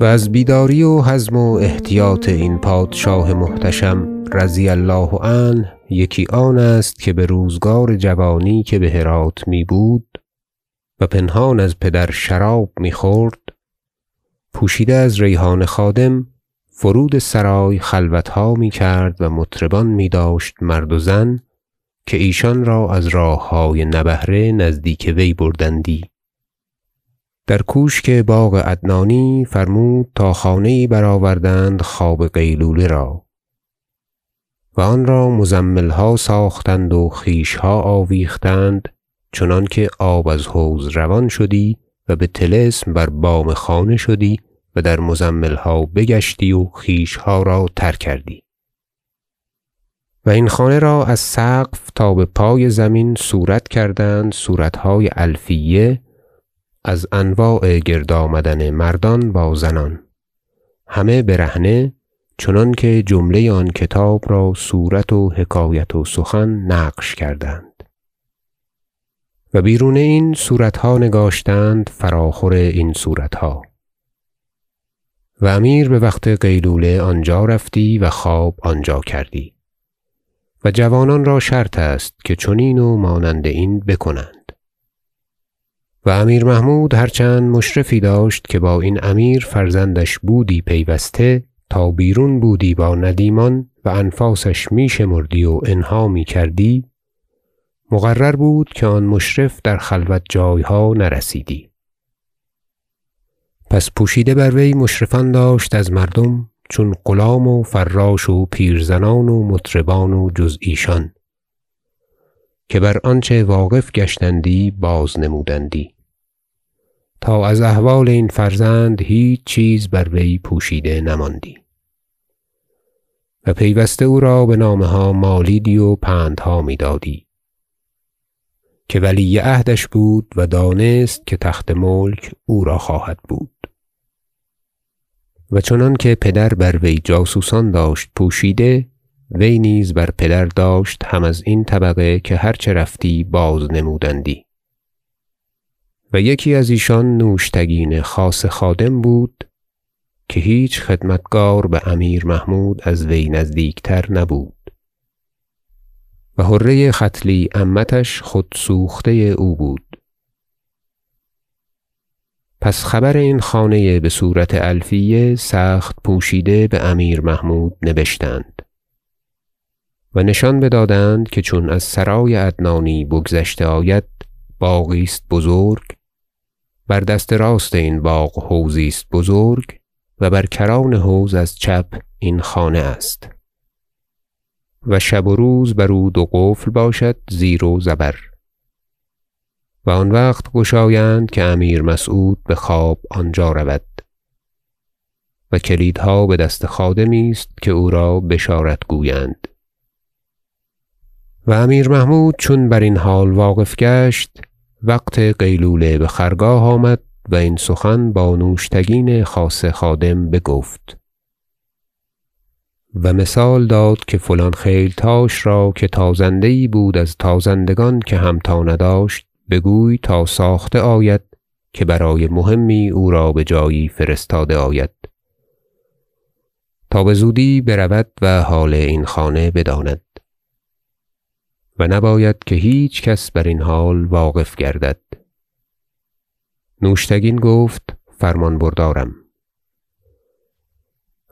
و از بیداری و حزم و احتیاط این پادشاه محتشم رضی الله عنه یکی آن است که بروزگار جوانی که به هرات می بود و پنهان از پدر شراب می خورد پوشیده از ریحان خادم فرود سرای خلوتها می کرد و مطربان می داشت مرد و زن که ایشان را از راههای نبهره نزدیک وی بردندی. در کوشک باغ عدنانی فرمود تا خانه برآوردند خواب قیلوله را. و آن را مزملها ساختند و خویشها آویختند چنانکه آب از حوض روان شدی و به طلسم بر بام خانه شدی و در مزملها بگشتی و خویشها را تر کردی. و این خانه را از سقف تا به پای زمین صورت کردند صورتهای الفیه از انواع گرد آمدن مردان با زنان. همه برهنه چنانکه جمله آن کتاب را صورت و حکایت و سخن نقش کردند. و بیرون این صورتها نگاشتند فراخور این صورتها. و امیر به وقت قیلوله آنجا رفتی و خواب آنجا کردی. و جوانان را شرط است که چنین و مانند این بکنند. و امیر محمود هر چند مشرفی داشت که با این امیر فرزندش بودی پیوسته تا بیرون بودی با ندیمان و انفاسش می شمردی و انها می کردی مقرر بود که آن مشرف در خلوت جایها نرسیدی. پس پوشیده بر وی مشرفان داشت از مردم چون غلام و فراش و پیرزنان و مطربان و جز ایشان که بر آنچه واقف گشتندی بازنمودندی تا از احوال این فرزند هیچ چیز بر وی پوشیده نماندی. و پیوسته او را به نامه ها مالیدی و پندها می‌دادی. که ولی عهدش بود و دانست که تخت ملک او را خواهد بود. و چنانکه پدر بر وی جاسوسان داشت پوشیده وی نیز بر پدر داشت هم ازین طبقه که هر چه رفتی بازنمودندی و یکی از ایشان نوشتگین خاص خادم بود که هیچ خدمتگار به امیر محمود از وی نزدیکتر نبود. و حره ختلی عمتش خود سوخته او بود. پس خبر این خانه بصورت الفیه سخت پوشیده به امیر محمود نبشتند و نشان بدادند که چون از سرای عدنانی بگذشته آید باغی است بزرگ بر دست راست این باغ حوضی است بزرگ و بر کران حوض از چپ این خانه است. و شب و روز بر او دو قفل باشد زیر و زبر. و آن وقت گشایند که امیر مسعود به خواب آنجا رود. و کلیدها به دست خادمی است که او را بشارت گویند. و امیر محمود چون برین حال واقف گشت وقت قیلوله به خرگاه آمد و این سخن با نوشتگین خاص خادم بگفت. و مثال داد که فلان خیلتاش را که تازنده یی بود از تازندگان که همتا نداشت بگوی تا ساخته آید که برای مهمی او را به جایی فرستاده آید. تا بزودی برود و حال این خانه بداند. و نباید که هیچ کس برین حال واقف گردد. نوشتگین گفت فرمان بردارم.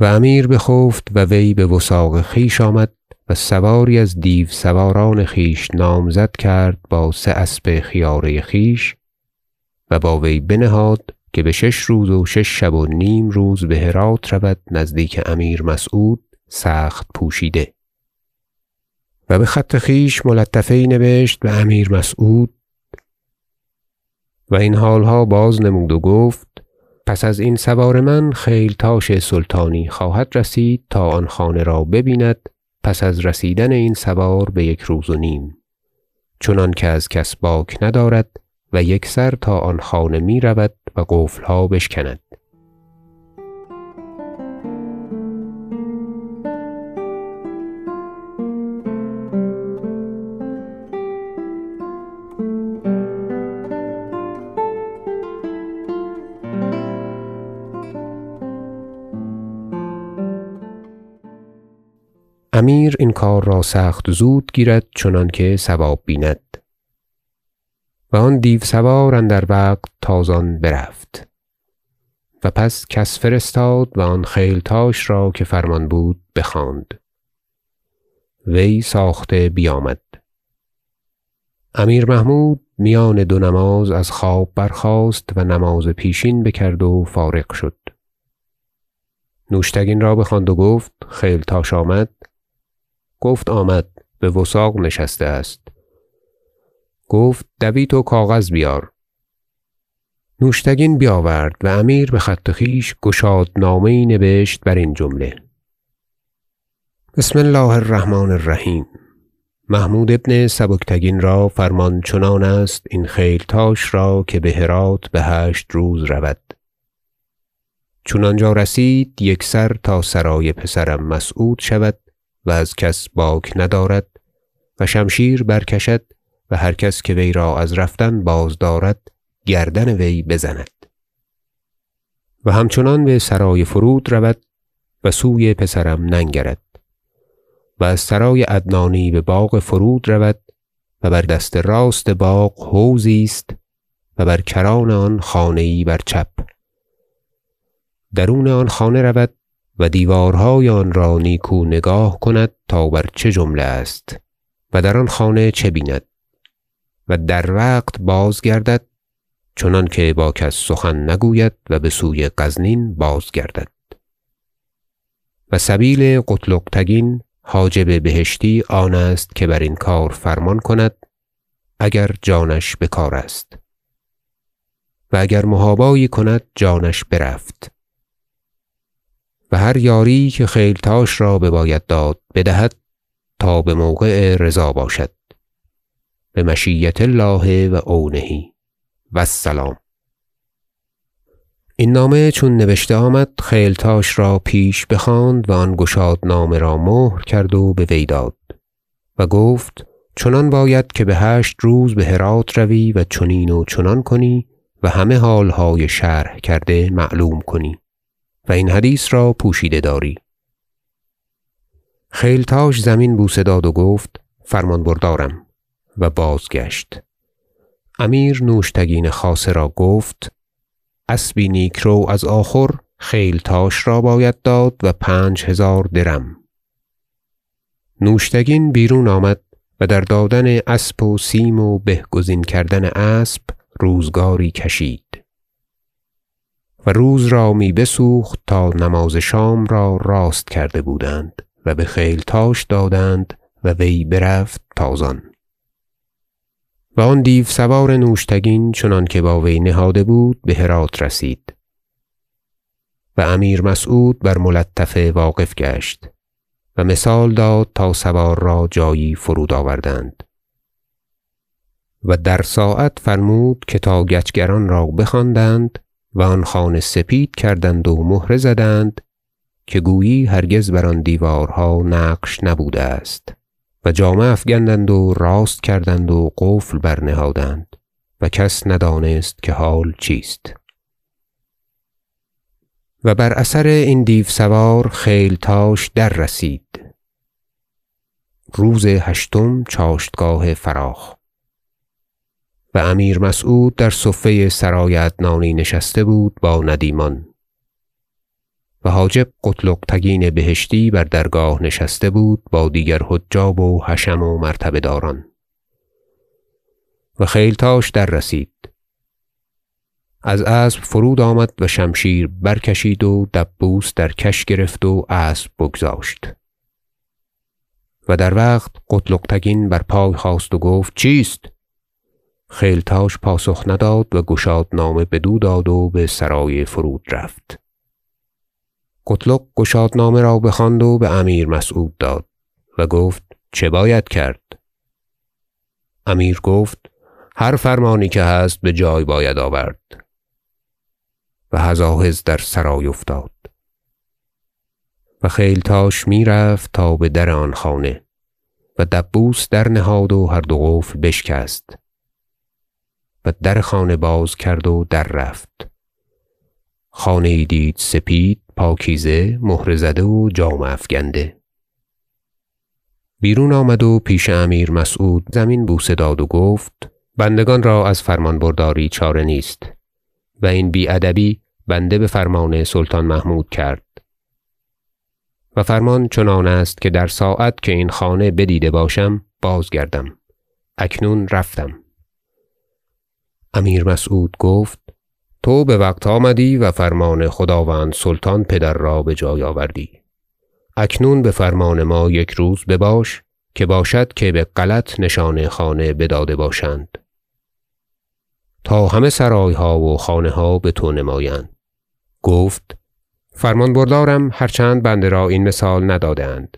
و امیر بخفت و وی به وثاق خویش آمد و سواری از دیوسواران خویش نامزد کرد با سه اسب خیاره خویش و با وی بنهاد که به شش روز و شش شب و نیم روز به هرات رود نزدیک امیر مسعود سخت پوشیده. و به خط خویش ملطفه یی نبشت به امیر مسعود. و این حالها بازنمود و گفت پس ازین سوار من خیلتاش سلطانی خواهد رسید تا آن خانه را ببیند پس از رسیدن این سوار به یک روز و نیم. چنانکه از کس باک ندارد و یکسر تا آن خانه می‌رود و قفلها بشکند. امیر این کار را سخت زود گیرد چنانکه صواب بیند. و آن دیوسوار اندر وقت تازان برفت. و پس کس فرستاد و آن خیلتاش را که فرمان بود بخواند. وی ساخته بیامد. امیر محمود میان دو نماز از خواب برخاست و نماز پیشین بکرد و فارغ شد. نوشتگین را بخواند و گفت خیلتاش آمد. گفت آمد به وثاق نشسته است. گفت دویت و کاغذ بیار. نوشتگین بیاورد و امیر بخط خویش گشادنامه یی نبشت برین جمله. بسم الله الرحمن الرحیم. محمود ابن سبکتگین را فرمان چنان است این خیلتاش را که به هرات بهشت روز رود. چون آنجا رسید یکسر تا سرای پسرم مسعود شود و از کس باک ندارد و شمشیر برکشد و هر کس که وی را از رفتن بازدارد گردن وی بزند. و همچنان به سرای فرود رود و سوی پسرم ننگرد و از سرای عدنانی به باغ فرود رود و بر دست راست باغ حوضی است و بر کران آن خانه یی بر چپ. درون آن خانه رود و دیوارهای آن را نیکو نگاه کند تا بر چه جمله است و در آن خانه چه بیند و در وقت بازگردد چنانکه با کس سخن نگوید و بسوی غزنین بازگردد. و سبیل قتلغ تگین حاجب بهشتی آن است که برین کار فرمان کند اگر جانش بکار است و اگر محابایی کند جانش برفت. و هر یاری که خیلتاش را بباید داد بدهد تا بموقع رضا باشد. بمشیة الله و عونه و السلام. این نامه چون نبشته آمد خیلتاش را پیش بخواند و آن گشادنامه را مهر کرد و به وی داد و گفت چنان باید که بهشت روز به هرات روی و چنین و چنان کنی و همه حالهای شرح کرده معلوم کنی. و این حدیث را پوشیده داری. خیلتاش زمین بوسه داد و گفت فرمان بردارم و بازگشت. امیر نوشتگین خاصه را گفت اسبی نیکرو از آخور خیلتاش را باید داد و پنج هزار درم. نوشتگین بیرون آمد و در دادن اسب و سیم و به گزین کردن اسب روزگاری کشید. و روز را می بسوخت تا نماز شام را راست کرده بودند و به خیلتاش دادند و وی برفت تازان. و آن دیوسوار نوشتگین چنانکه با وی نهاده بود به هرات رسید. و امیر مسعود بر ملطفه واقف گشت و مثال داد تا سوار را جایی فرود آوردند. و در ساعت فرمود که تا گچگران را بخواندند و آن خانه سپید کردند و مهره زدند که گویی هرگز بر آن دیوارها نقش نبوده است و جامه افگندند و راست کردند و قفل برنهادند و کس ندانست که حال چیست. و بر اثر این دیوسوار خیلتاش دررسید. روز هشتم چاشتگاه فراخ. و امیر مسعود در صفه سرای عدنانی نشسته بود با ندیمان. و حاجب قتلغ تگین بهشتی بر درگاه نشسته بود با دیگر حجاب و حشم و مرتبه داران. و خیلتاش دررسید از اسب فرود آمد و شمشیر برکشید و دبوس در کش گرفت و اسب بگذاشت. و در وقت قتلغ تگین بر پای خاست و گفت چیست؟ خیلتاش پاسخ نداد و گشادنامه بدو داد و به سرای فرود رفت. قتلغ گشادنامه را بخواند و به امیر مسعود داد و گفت چه باید کرد؟ امیر گفت هر فرمانی که هست به جای باید آورد. و هزاهز در سرای افتاد. و خیلتاش می‌رفت تا به در آن خانه و دبوس درنهاد و هر دو قفل بشکست. و در خانه باز کرد و در رفت. خانه یی دید سپید پاکیزه مهره زده و جامه افگنده بیرون آمد و پیش امیر مسعود زمین بوسه داد و گفت بندگان را از فرمان برداری چاره نیست. و این بی ادبی بنده به فرمان سلطان محمود کرد. و فرمان چنان است که در ساعت که این خانه بدیده باشم بازگردم. اکنون رفتم. امیر مسعود گفت تو به وقت آمدی و فرمان خداوند سلطان پدر را به جای آوردی. اکنون به فرمان ما یک روز بباش که باشد که به غلط نشان خانه بداده باشند. تا همه سرایها و خانه ها به تو نمایند. گفت فرمان بردارم هرچند بنده را این مثال ندادند.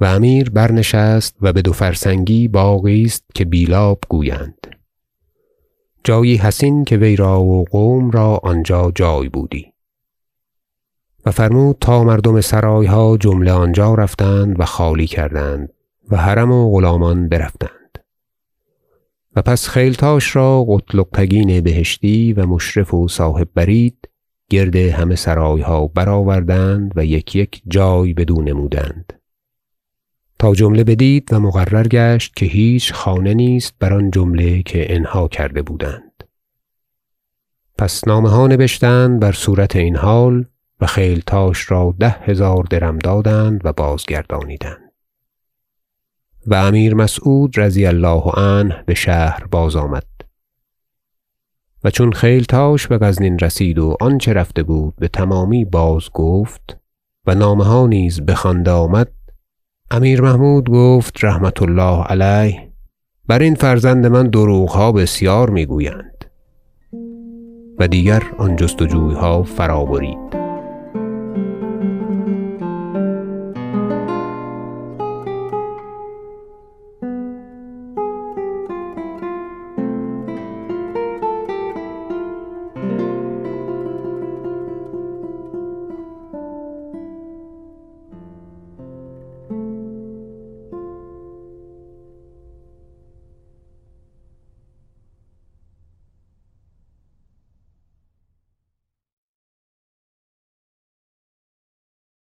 و امیر برنشست و به دو فرسنگی باغی است که بیلاب گویند. جایی حسین که وی را و قوم را آنجا جای بودی. و فرمود تا مردم سرایها جمله آنجا رفتند و خالی کردند و حرم و غلامان برفتند. و پس خیلتاش را قتلغتگین بهشتی و مشرف و صاحب برید گرد همه سرایها برآوردند و یک یک جای بدو نمودند. تا جمله بدید و مقرر گشت که هیچ خانه نیست بر آن جمله که انها کرده بودند. پس نامه ها نبشتند بر صورت این حال و خیلتاش را ده هزار درم دادند و بازگردانیدند. و امیر مسعود رضی الله عنه به شهر بازآمد و چون خیلتاش به غزنین رسید و آنچه رفته بود به تمامی باز گفت و نامه ها نیز بخوانده آمد امیر محمود گفت رحمة الله علیه بر این فرزند من دروغها بسیار می‌گویند و دیگر آن جست و جویها فرا برید.